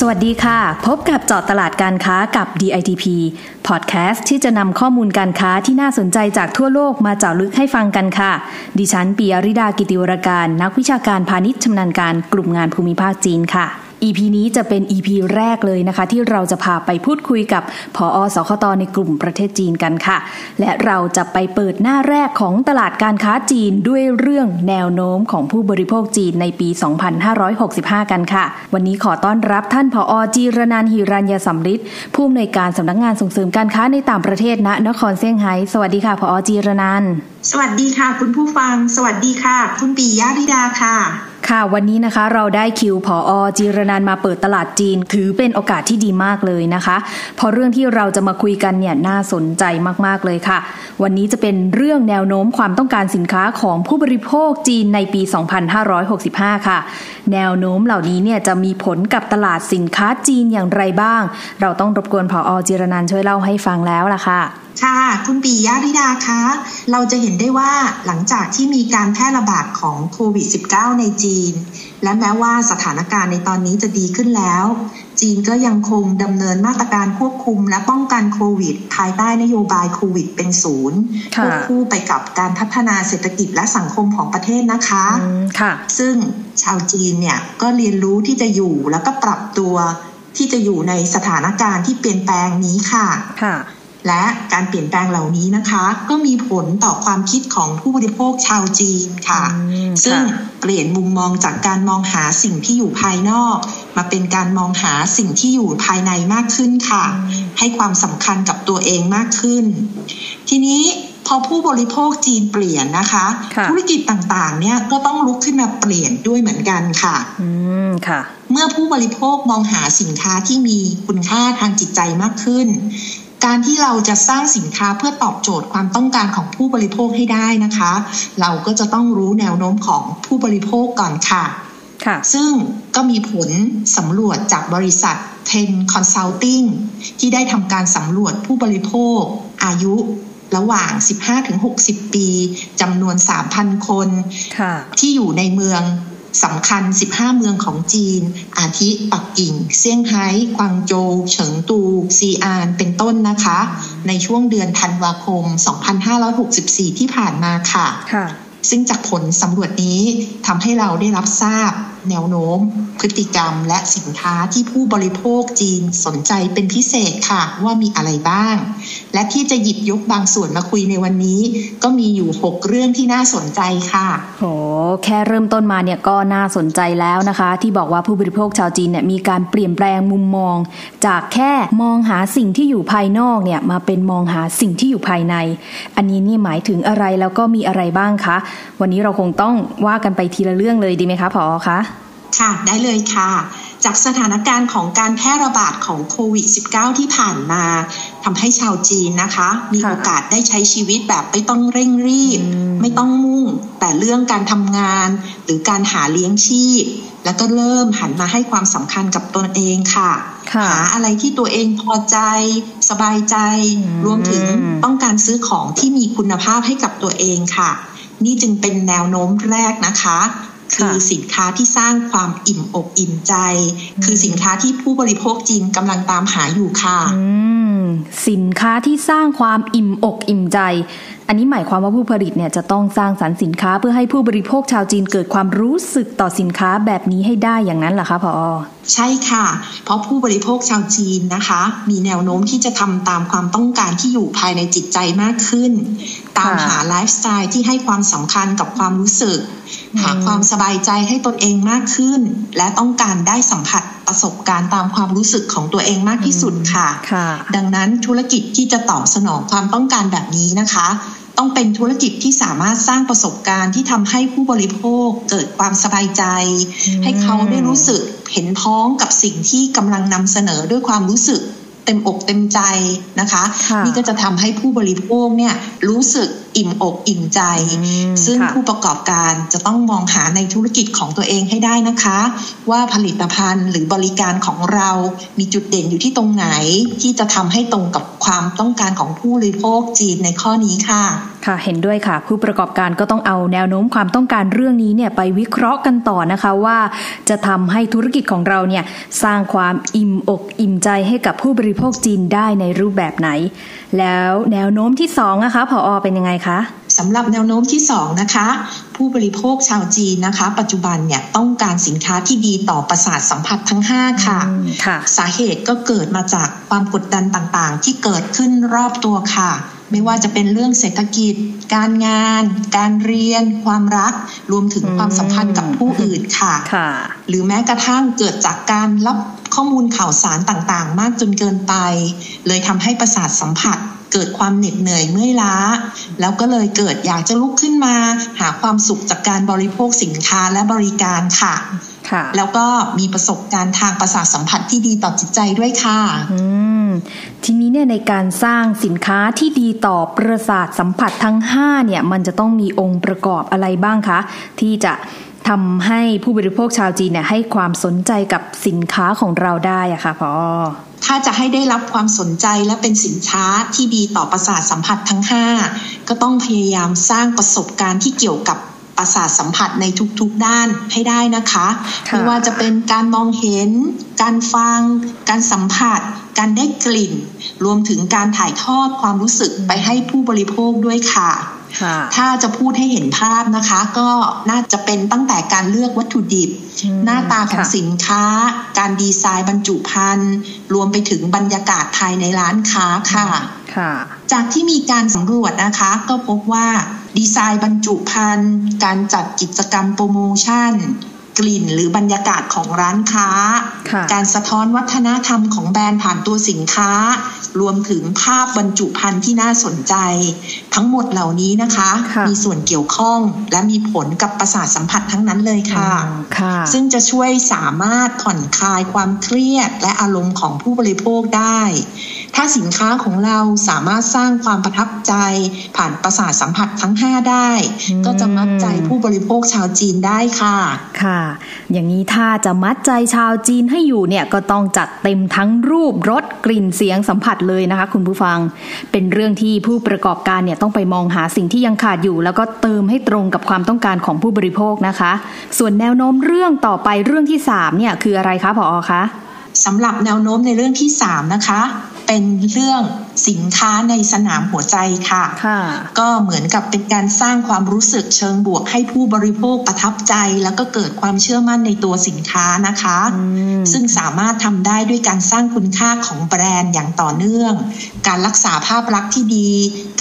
สวัสดีค่ะ พบกับเจาะตลาดการค้ากับ DITP Podcast ที่จะนำข้อมูลการค้าที่น่าสนใจจากทั่วโลกมาเจาะลึกให้ฟังกันค่ะ ดิฉันปียริดากิติวรการ นักวิชาการพาณิชย์ชำนาญการกลุ่มงานภูมิภาคจีนค่ะ EP นี้จะเป็น EP แรกเลยนะคะ ที่เราจะพาไปพูดคุยกับผออสคตในกลุ่มประเทศจีนกันค่ะ และเราจะไปเปิดหน้าแรกของตลาดการค้าจีนด้วยเรื่องแนวโน้มของผู้บริโภคจีนในปี 2565 กันค่ะ วันนี้ขอต้อนรับท่านผอจีรนันหิรัญยสัมฤทธิ์ผู้อำนวยการสำนักงานส่งเสริมการค้าในต่างประเทศณนครเซี่ยงไฮ้สวัสดีค่ะผอจีรนันสวัสดีค่ะ คุณผู้ฟัง สวัสดีค่ะ คุณปียะธิดาค่ะ ค่ะวันนี้นะคะเราได้คิวผออจีรนันมาเปิดตลาดจีน ถือเป็นโอกาสที่ดีมากเลยนะคะเพราะเรื่องที่เราจะมาคุยกันเนี่ยน่าสนใจมากๆเลยค่ะ วันนี้จะเป็นเรื่องแนวโน้มความต้องการสินค้าของผู้บริโภคจีนในปี 2565 ค่ะ แนวโน้มเหล่านี้เนี่ยจะมีผลกับตลาดสินค้าจีนอย่างไรบ้าง เราต้องรบกวนผออจีรนันช่วยเล่าให้ฟังแล้วล่ะค่ะ ค่ะคุณปียะธิดาคะ เราจะเห็นได้ว่าหลังจากที่มีการแพร่ระบาดของโควิด -19 ในจีน และแม้ว่าสถานการณ์ในตอนนี้จะดีขึ้นแล้ว จีนก็ยังคงดำเนินมาตรการควบคุมและป้องกันโควิด ภายใต้นโยบายโควิดเป็นศูนย์ค่ะควบคู่ไปกับการพัฒนาเศรษฐกิจและสังคมของประเทศนะคะอืมค่ะ ซึ่งชาวจีนเนี่ยก็เรียนรู้ที่จะอยู่แล้วก็ปรับตัวที่จะอยู่ในสถานการณ์ที่เปลี่ยนแปลงนี้ค่ะค่ะ และการเปลี่ยนแปลงเหล่านี้นะคะ ก็มีผลต่อความคิดของผู้บริโภคชาวจีนค่ะอืมซึ่งค่ะเปลี่ยนมุมมองจากการมองหาสิ่งที่อยู่ภายนอก มาเป็นการมองหาสิ่งที่อยู่ภายในมากขึ้นค่ะ ให้ความสำคัญกับตัวเองมากขึ้น ทีนี้พอผู้บริโภคจีนเปลี่ยนนะคะค่ะธุรกิจต่างๆ เนี่ยก็ต้องลุกขึ้นมาเปลี่ยนด้วยเหมือนกันค่ะอืมค่ะ เมื่อผู้บริโภคมองหาสินค้าที่มีคุณค่าทางจิตใจมากขึ้น การที่เราจะสร้างสินค้าเพื่อตอบโจทย์ความต้องการของผู้บริโภคให้ได้นะคะ เราก็จะต้องรู้แนวโน้มของผู้บริโภคก่อนค่ะค่ะซึ่งก็มีผลสำรวจจากบริษัท Ten Consulting ที่ได้ทำการสำรวจผู้บริโภค อายุระหว่าง 15-60 ปีจำนวน 3,000 คนค่ะที่อยู่ในเมือง สำคัญ 15 เมืองของจีน อาทิปักกิ่ง เซี่ยงไฮ้กวางโจว เฉิงตู ซีอาน เป็นต้นนะคะ ในช่วงเดือนธันวาคม 2564 ที่ผ่านมาค่ะค่ะซึ่งจากผลสำรวจนี้ทำให้เราได้รับทราบ แนวโน้ม พฤติกรรมและสินค้าที่ผู้บริโภคจีนสนใจเป็นพิเศษค่ะว่ามีอะไรบ้าง และที่จะหยิบยกบางส่วนมาคุยในวันนี้ ก็มีอยู่ 6 เรื่องที่น่าสนใจค่ะโหแค่เริ่มต้นมาเนี่ยก็น่าสนใจแล้วนะคะ ที่บอกว่าผู้บริโภคชาวจีนเนี่ยมีการเปลี่ยนแปลงมุมมอง จากแค่มองหาสิ่งที่อยู่ภายนอกเนี่ยมาเป็นมองหาสิ่งที่อยู่ภายใน อันนี้นี่หมายถึงอะไรแล้วก็มีอะไรบ้างคะ วันนี้เราคงต้องว่ากันไปทีละเรื่องเลยดีไหมคะผอคะ ค่ะ ได้เลยค่ะ จากสถานการณ์ของการแพร่ระบาดของโควิด -19 ที่ผ่านมาทำให้ชาวจีนนะคะ มีค่ะโอกาสได้ใช้ชีวิตแบบไม่ต้องเร่งรีบอืมไม่ต้องมุ่ง แต่เรื่องการทำงาน หรือการหาเลี้ยงชีพ แล้วก็เริ่มหันมาให้ความสำคัญกับตนเองค่ะค่ะหาอะไรที่ตัวเองพอใจ สบายใจอืมรวมถึงต้องการซื้อของที่มีคุณภาพให้กับตัวเองค่ะ นี่จึงเป็นแนวโน้มแรกนะคะ คือสินค้าที่สร้างความอิ่มอกอิ่มใจ คือสินค้าที่ผู้บริโภคจีนกำลังตามหาอยู่ค่ะอืมสินค้าที่สร้างความอิ่มอกอิ่มใจ อันนี้หมายความว่าผู้ผลิตเนี่ยจะต้องสร้างสรรค์สินค้าเพื่อให้ผู้บริโภคชาวจีนเกิดความรู้สึกต่อสินค้าแบบนี้ให้ได้อย่างนั้นเหรอคะผอใช่ค่ะ เพราะผู้บริโภคชาวจีนนะคะ มีแนวโน้มที่จะทำตามความต้องการที่อยู่ภายในจิตใจมากขึ้น ตามหาไลฟ์สไตล์ที่ให้ความสำคัญกับความรู้สึกอืม หาความสบายใจให้ตนเองมากขึ้น และต้องการได้สัมผัสประสบการณ์ตามความรู้สึกของตัวเองมากที่สุดค่ะค่ะดังนั้นธุรกิจที่จะตอบสนองความต้องการแบบนี้นะคะ ต้องเป็นธุรกิจที่สามารถสร้างประสบการณ์ที่ทำให้ผู้บริโภคเกิดความสบายใจอืมให้เขาได้รู้สึกเห็นพ้องกับสิ่งที่กำลังนำเสนอด้วยความรู้สึกเต็มอกเต็มใจนะคะค่ะนี่ก็จะทำให้ผู้บริโภคเนี่ยรู้สึก อิ่มอกอิ่มใจ ซึ่งผู้ประกอบการจะต้องมองหาในธุรกิจของตัวเองให้ได้นะคะ ว่าผลิตภัณฑ์หรือบริการของเรามีจุดเด่นอยู่ที่ตรงไหน ที่จะทำให้ตรงกับความต้องการของผู้บริโภคจีนในข้อนี้ค่ะ ค่ะเห็นด้วยค่ะ ผู้ประกอบการก็ต้องเอาแนวโน้มความต้องการเรื่องนี้เนี่ยไปวิเคราะห์กันต่อนะคะว่า จะทำให้ธุรกิจของเราเนี่ยสร้างความอิ่มอกอิ่มใจให้กับผู้บริโภคจีนได้ในรูปแบบไหน แล้วแนวโน้มที่สองนะคะผออเป็นยังไงคะสำหรับแนวโน้มที่ 2 นะคะ ผู้บริโภคชาวจีนนะคะ ปัจจุบันเนี่ยต้องการสินค้าที่ดีต่อประสาทสัมผัสทั้ง 5 ค่ะค่ะสาเหตุก็เกิดมาจากความกดดันต่างๆ ที่เกิดขึ้นรอบตัวค่ะ ไม่ว่าจะเป็นเรื่องเศรษฐกิจ การงาน การเรียน ความรัก รวมถึงความสัมพันธ์กับผู้อื่นค่ะค่ะหรือแม้กระทั่งเกิดจากการรับข้อมูลข่าวสารต่างๆ มากจนเกินไป เลยทำให้ประสาทสัมผัสเกิดความเหน็ดเหนื่อยเมื่อยล้า แล้วก็เลยเกิดอยากจะลุกขึ้นมา หาความสุขจากการบริโภคสินค้าและบริการค่ะค่ะแล้วก็มีประสบการณ์ทางประสาทสัมผัสที่ดีต่อจิตใจด้วยค่ะ อืม ทีนี้เนี่ยในการสร้างสินค้าที่ดีต่อประสาทสัมผัสทั้ง5เนี่ยมันจะต้องมีองค์ประกอบอะไรบ้างคะ ที่จะทำให้ผู้บริโภคชาวจีนเนี่ยให้ความสนใจกับสินค้าของเราได้อะค่ะพอถ้าจะให้ได้รับความสนใจและเป็นสินค้าที่ดีต่อประสาทสัมผัสทั้ง 5 ก็ต้องพยายามสร้างประสบการณ์ที่เกี่ยวกับประสาทสัมผัสในทุกๆด้านให้ได้นะคะ ไม่ว่าจะเป็นการมองเห็น การฟัง การสัมผัส การได้กลิ่น รวมถึงการถ่ายทอดความรู้สึกไปให้ผู้บริโภคด้วยค่ะ ถ้าจะพูดให้เห็นภาพนะคะ ก็น่าจะเป็นตั้งแต่การเลือกวัตถุดิบ หน้าตาของสินค้า การดีไซน์บรรจุภัณฑ์ รวมไปถึงบรรยากาศภายในร้านค้าค่ะจากที่มีการสำรวจนะคะ ก็พบว่าดีไซน์บรรจุภัณฑ์ การจัดกิจกรรมโปรโมชั่น กลิ่นหรือบรรยากาศของร้านค้า การสะท้อนวัฒนธรรมของแบรนด์ผ่านตัวสินค้า รวมถึงภาพบรรจุภัณฑ์ที่น่าสนใจ ทั้งหมดเหล่านี้นะคะคะมีส่วนเกี่ยวข้องและมีผลกับประสาทสัมผัสทั้งนั้นเลยค่ะคะซึ่งจะช่วยสามารถผ่อนคลายความเครียดและอารมณ์ของผู้บริโภคได้ ถ้าสินค้าของเราสามารถสร้างความประทับใจ ผ่านประสาทสัมผัสทั้ง 5 ได้ ก็จะมัดใจผู้บริโภคชาวจีนได้ค่ะ ค่ะ อย่างนี้ถ้าจะมัดใจชาวจีนให้อยู่เนี่ยก็ต้องจัดเต็มทั้งรูปรสกลิ่นเสียงสัมผัสเลยนะคะ คุณผู้ฟัง เป็นเรื่องที่ผู้ประกอบการเนี่ยต้องไปมองหาสิ่งที่ยังขาดอยู่ แล้วก็เติมให้ตรงกับความต้องการของผู้บริโภคนะคะ ส่วนแนวโน้มเรื่องต่อไปเรื่องที่3เนี่ยคืออะไรคะผอคะสำหรับแนวโน้มในเรื่องที่ 3 นะคะ เป็นเรื่องสินค้าในสนามหัวใจค่ะค่ะ ก็เหมือนกับเป็นการสร้างความรู้สึกเชิงบวกให้ผู้บริโภคประทับใจ แล้วก็เกิดความเชื่อมั่นในตัวสินค้านะคะ ซึ่งสามารถทำได้ด้วยการสร้างคุณค่าของแบรนด์อย่างต่อเนื่อง การรักษาภาพลักษณ์ที่ดี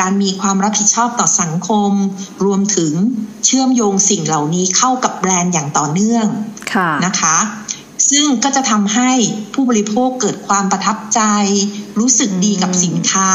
การมีความรับผิดชอบต่อสังคม รวมถึงเชื่อมโยงสิ่งเหล่านี้เข้ากับแบรนด์อย่างต่อเนื่องนะคะ ซึ่งก็จะทำให้ผู้บริโภคเกิดความประทับใจ รู้สึกดีกับสินค้า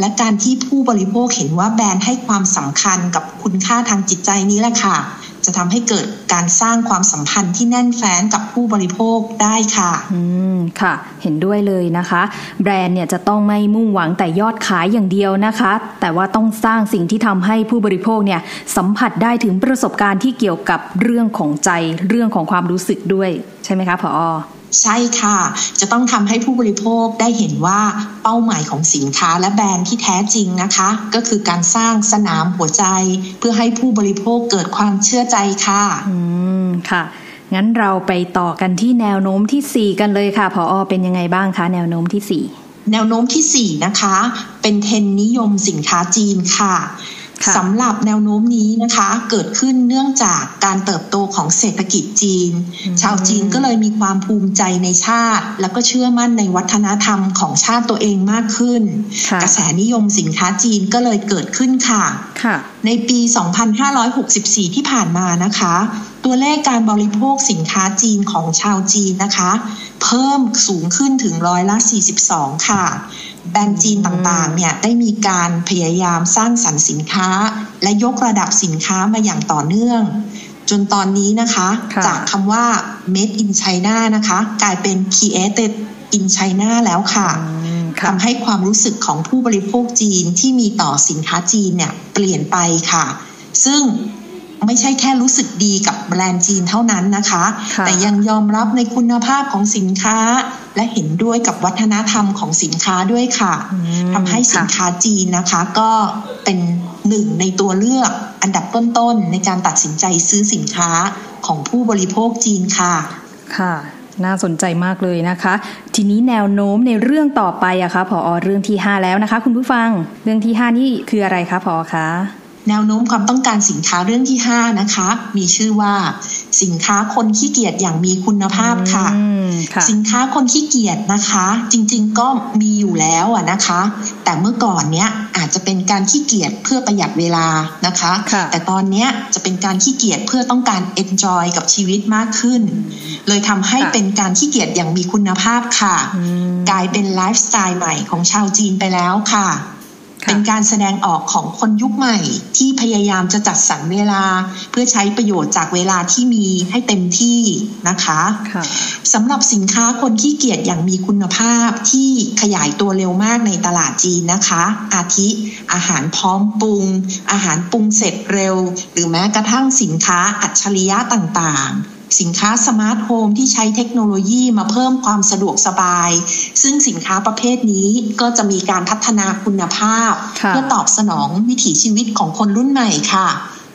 และการที่ผู้บริโภคเห็นว่าแบรนด์ให้ความสำคัญกับคุณค่าทางจิตใจนี้แหละค่ะ จะทำให้เกิดการสร้างความสัมพันธ์ที่แน่นแฟ้นกับผู้บริโภคได้ค่ะ อืม ค่ะ เห็นด้วยเลยนะคะ แบรนด์เนี่ยจะต้องไม่มุ่งหวังแต่ยอดขายอย่างเดียวนะคะ แต่ว่าต้องสร้างสิ่งที่ทำให้ผู้บริโภคเนี่ยสัมผัสได้ถึงประสบการณ์ที่เกี่ยวกับเรื่องของใจ เรื่องของความรู้สึกด้วย ใช่ไหมคะผอ ใช่ค่ะ จะต้องทำให้ผู้บริโภคได้เห็นว่าเป้าหมายของสินค้าและแบรนด์ที่แท้จริงนะคะ ก็คือการสร้างสนามหัวใจ เพื่อให้ผู้บริโภคเกิดความเชื่อใจค่ะ อืม ค่ะ งั้นเราไปต่อกันที่แนวโน้มที่ 4 กันเลยค่ะ พออเป็นยังไงบ้างคะ แนวโน้มที่ 4 แนวโน้มที่ 4 นะคะ เป็นเทรนนิยมสินค้าจีนค่ะ สำหรับแนวโน้มนี้นะคะ เกิดขึ้นเนื่องจากการเติบโตของเศรษฐกิจจีน ชาวจีนก็เลยมีความภูมิใจในชาติ แล้วก็เชื่อมั่นในวัฒนธรรมของชาติตัวเองมากขึ้น กระแสนิยมสินค้าจีนก็เลยเกิดขึ้นค่ะในปี 2564 ที่ผ่านมานะคะ ตัวเลขการบริโภคสินค้าจีนของชาวจีนนะคะ เพิ่มสูงขึ้นถึงร้อยละ 42 ค่ะ แบรนด์จีนต่างๆเนี่ยได้มีการพยายามสร้างสรรค์สินค้า และยกระดับสินค้ามาอย่างต่อเนื่อง จนตอนนี้นะคะจากคำว่า made in China นะคะ กลายเป็น created in China แล้วค่ะทำให้ความรู้สึกของผู้บริโภคจีนที่มีต่อสินค้าจีนเนี่ยเปลี่ยนไปค่ะ ซึ่ง ไม่ใช่แค่รู้สึกดีกับแบรนด์จีนเท่านั้นนะคะค่ะแต่ยังยอมรับในคุณภาพของสินค้า และเห็นด้วยกับวัฒนธรรมของสินค้าด้วยค่ะอืมทำให้สินค่ะค้าจีนนะคะก็เป็นหนึ่งในตัวเลือกอันดับต้นๆในการตัดสินใจซื้อสินค้าของผู้บริโภคจีนค่ะ ค่ะ น่าสนใจมากเลยนะคะ ทีนี้แนวโน้มในเรื่องต่อไปอะคะผอเรื่องที่ 5 แล้วนะคะ คุณผู้ฟัง เรื่องที่ 5 นี่คืออะไรคะผอคะ แนวโน้มความต้องการสินค้าเรื่องที่ 5 นะคะ มีชื่อว่า สินค้าคนขี้เกียจอย่างมีคุณภาพค่ะอืมค่ะสินค้าคนขี้เกียจนะคะ จริงๆก็มีอยู่แล้วอะนะคะ แต่เมื่อก่อนเนี้ยอาจจะเป็นการขี้เกียจเพื่อประหยัดเวลานะคะค่ะแต่ตอนเนี้ยจะเป็นการขี้เกียจเพื่อต้องการ enjoy กับชีวิตมากขึ้น เลยทำให้ค่ะเป็นการขี้เกียจอย่างมีคุณภาพค่ะอืมกลายเป็นไลฟ์สไตล์ใหม่ของชาวจีนไปแล้วค่ะค่ะ เป็นการแสดงออกของคนยุคใหม่ ที่พยายามจะจัดสรรเวลา เพื่อใช้ประโยชน์จากเวลาที่มีให้เต็มที่นะคะค่ะสำหรับสินค้าคนขี้เกียจอย่างมีคุณภาพที่ขยายตัวเร็วมากในตลาดจีนนะคะ อาทิอาหารพร้อมปรุง อาหารปรุงเสร็จเร็ว หรือแม้กระทั่งสินค้าอัจฉริยะต่างๆ สินค้าสมาร์ทโฮมที่ใช้เทคโนโลยีมาเพิ่มความสะดวกสบาย ซึ่งสินค้าประเภทนี้ก็จะมีการพัฒนาคุณภาพค่ะเพื่อตอบสนองวิถีชีวิตของคนรุ่นใหม่ค่ะ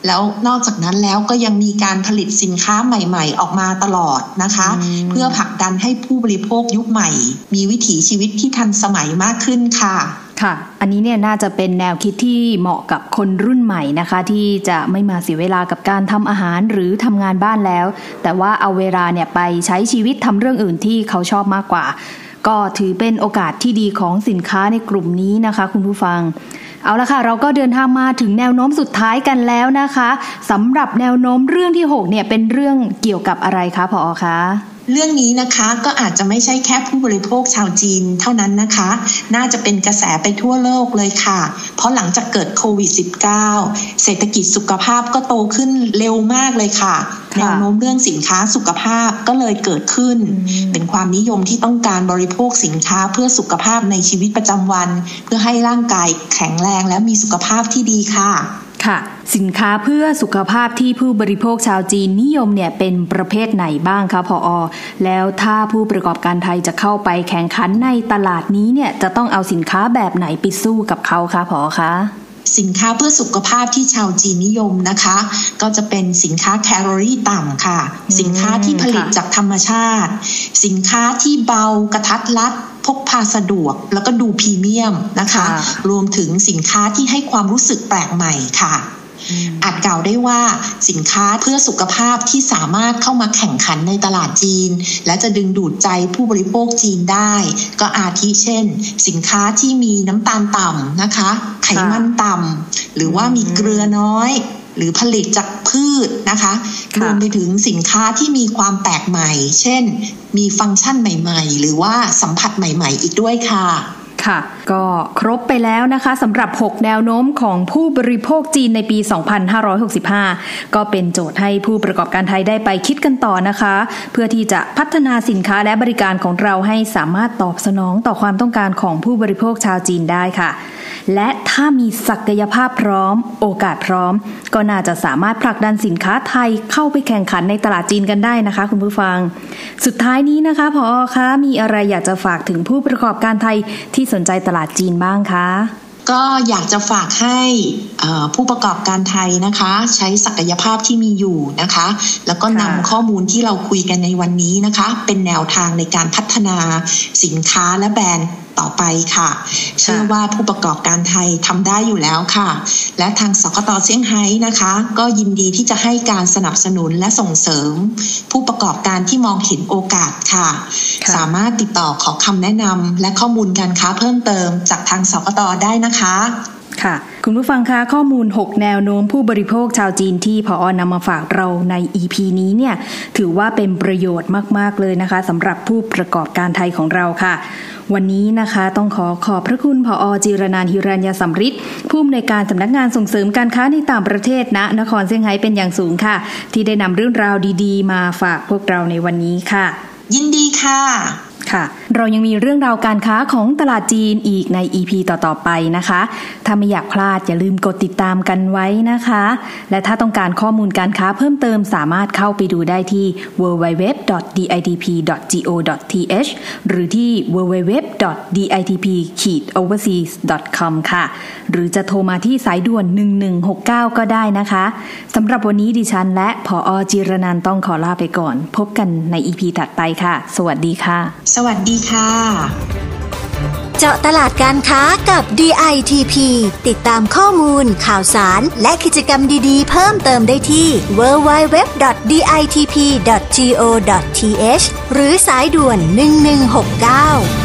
แล้วนอกจากนั้นแล้วก็ยังมีการผลิตสินค้าใหม่ๆ ออกมาตลอดนะคะอืมเพื่อผลักดันให้ผู้บริโภคยุคใหม่ มีวิถีชีวิตที่ทันสมัยมากขึ้นค่ะ ค่ะ อันนี้เนี่ยน่าจะเป็นแนวคิดที่เหมาะกับคนรุ่นใหม่นะคะ ที่จะไม่มาเสียเวลากับการทำอาหารหรือทำงานบ้านแล้ว แต่ว่าเอาเวลาเนี่ยไปใช้ชีวิตทำเรื่องอื่นที่เขาชอบมากกว่า ก็ถือเป็นโอกาสที่ดีของสินค้าในกลุ่มนี้นะคะ คุณผู้ฟังเอาละค่ะ เราก็เดินทางมาถึงแนวโน้มสุดท้ายกันแล้วนะคะสำหรับแนวโน้มเรื่องที่หกเนี่ยเป็นเรื่องเกี่ยวกับอะไรคะผอคะ เรื่องนี้นะคะก็อาจจะไม่ใช่แค่ผู้บริโภคชาวจีนเท่านั้นนะคะ น่าจะเป็นกระแสไปทั่วโลกเลยค่ะ เพราะหลังจากเกิดโควิด -19 เศรษฐกิจสุขภาพก็โตขึ้นเร็วมากเลยค่ะค่ะแนวโน้มเรื่องสินค้าสุขภาพก็เลยเกิดขึ้นอืมเป็นความนิยมที่ต้องการบริโภคสินค้าเพื่อสุขภาพในชีวิตประจำวัน เพื่อให้ร่างกายแข็งแรงและมีสุขภาพที่ดีค่ะ ค่ะ สินค้าเพื่อสุขภาพที่ผู้บริโภคชาวจีนนิยมเนี่ยเป็นประเภทไหนบ้างคะพออแล้วถ้าผู้ประกอบการไทยจะเข้าไปแข่งขันในตลาดนี้เนี่ยจะต้องเอาสินค้าแบบไหนไปสู้กับเขาคะพอคะสินค้าเพื่อสุขภาพที่ชาวจีนนิยมนะคะ ก็จะเป็นสินค้าแคลอรี่ต่ำค่ะ สินค้าที่ผลิตจากธรรมชาติ สินค้าที่เบากระทัดรัด พกพาสะดวกแล้วก็ดูพรีเมียมนะคะ รวมถึงสินค้าที่ให้ความรู้สึกแปลกใหม่ค่ะอาจกล่าวได้ว่าสินค้าเพื่อสุขภาพที่สามารถเข้ามาแข่งขันในตลาดจีน และจะดึงดูดใจผู้บริโภคจีนได้ ก็อาทิเช่น สินค้าที่มีน้ำตาลต่ำนะคะ ไขมันต่ำหรือว่ามีเกลือน้อย หรือผลิตจากพืชนะคะค่ะรวมไปถึงสินค้าที่มีความแปลกใหม่ เช่น มีฟังก์ชันใหม่ ๆ หรือว่าสัมผัสใหม่ ๆ อีกด้วยค่ะค่ะก็ครบไปแล้วนะคะสำหรับ 6 แนวโน้มของผู้บริโภคจีนในปี 2565 ก็เป็นโจทย์ให้ผู้ประกอบการไทยได้ไปคิดกันต่อนะคะ เพื่อที่จะพัฒนาสินค้าและบริการของเราให้สามารถตอบสนองต่อความต้องการของผู้บริโภคชาวจีนได้ค่ะ และถ้ามีศักยภาพพร้อม โอกาสพร้อม ก็น่าจะสามารถผลักดันสินค้าไทยเข้าไปแข่งขันในตลาดจีนกันได้นะคะ คุณผู้ฟัง สุดท้ายนี้นะคะพอคะมีอะไรอยากจะฝากถึงผู้ประกอบการไทยที่สนใจตลาดจีนบ้างคะก็อยากจะฝากให้เอ่อผู้ประกอบการไทยนะคะ ใช้ศักยภาพที่มีอยู่นะคะ แล้วก็นำค่ะข้อมูลที่เราคุยกันในวันนี้นะคะ เป็นแนวทางในการพัฒนาสินค้าและแบรนด์ ต่อไปค่ะ เชื่อว่าผู้ประกอบการไทยทำได้อยู่แล้วค่ะ และทางสกตเซี่ยงไฮ้นะคะ ก็ยินดีที่จะให้การสนับสนุนและส่งเสริม ผู้ประกอบการที่มองเห็นโอกาสค่ะค่ะสามารถติดต่อขอคำแนะนำและข้อมูลการค้าเพิ่มเติมจากทางสกตได้นะคะ ค่ะ คุณผู้ฟังคะข้อมูล 6 แนวโน้มผู้บริโภคชาวจีนที่พออนำมาฝากเราใน EP นี้เนี่ยถือว่าเป็นประโยชน์มาก ๆ เลยนะคะสำหรับผู้ประกอบการไทยของเราค่ะ วันนี้นะคะต้องขอขอบพระคุณพออจิรนานฮิรัญยสัมฤทธิ์ผู้อำนวยการสำนักงานส่งเสริมการค้าในต่างประเทศณนครเซี่ยงไฮ้เป็นอย่างสูงค่ะ ที่ได้นำเรื่องราวดี ๆ มาฝากพวกเราในวันนี้ค่ะ ยินดีค่ะ ค่ะ เรายังมีเรื่องราวการค้าของตลาดจีนอีกใน EP ต่อ ๆ ไปนะคะ ถ้าไม่อยากพลาดอย่าลืมกดติดตามกันไว้นะคะ และถ้าต้องการข้อมูลการค้าเพิ่มเติมสามารถเข้าไปดูได้ที่ www.ditp.go.th หรือที่ www.ditp-overseas.com ค่ะ หรือจะโทรมาที่สายด่วน 1169 ก็ได้นะคะสำหรับวันนี้ดิฉัน และผออจิรนันต้องขอลาไปก่อน พบกันใน EP ถัดไปค่ะ สวัสดีค่ะสวัสดีค่ะ เจาะตลาดการค้ากับ DITP ติดตามข้อมูล ข่าวสาร และกิจกรรมดีๆ เพิ่มเติมได้ที่ www.ditp.go.th หรือสายด่วน 1169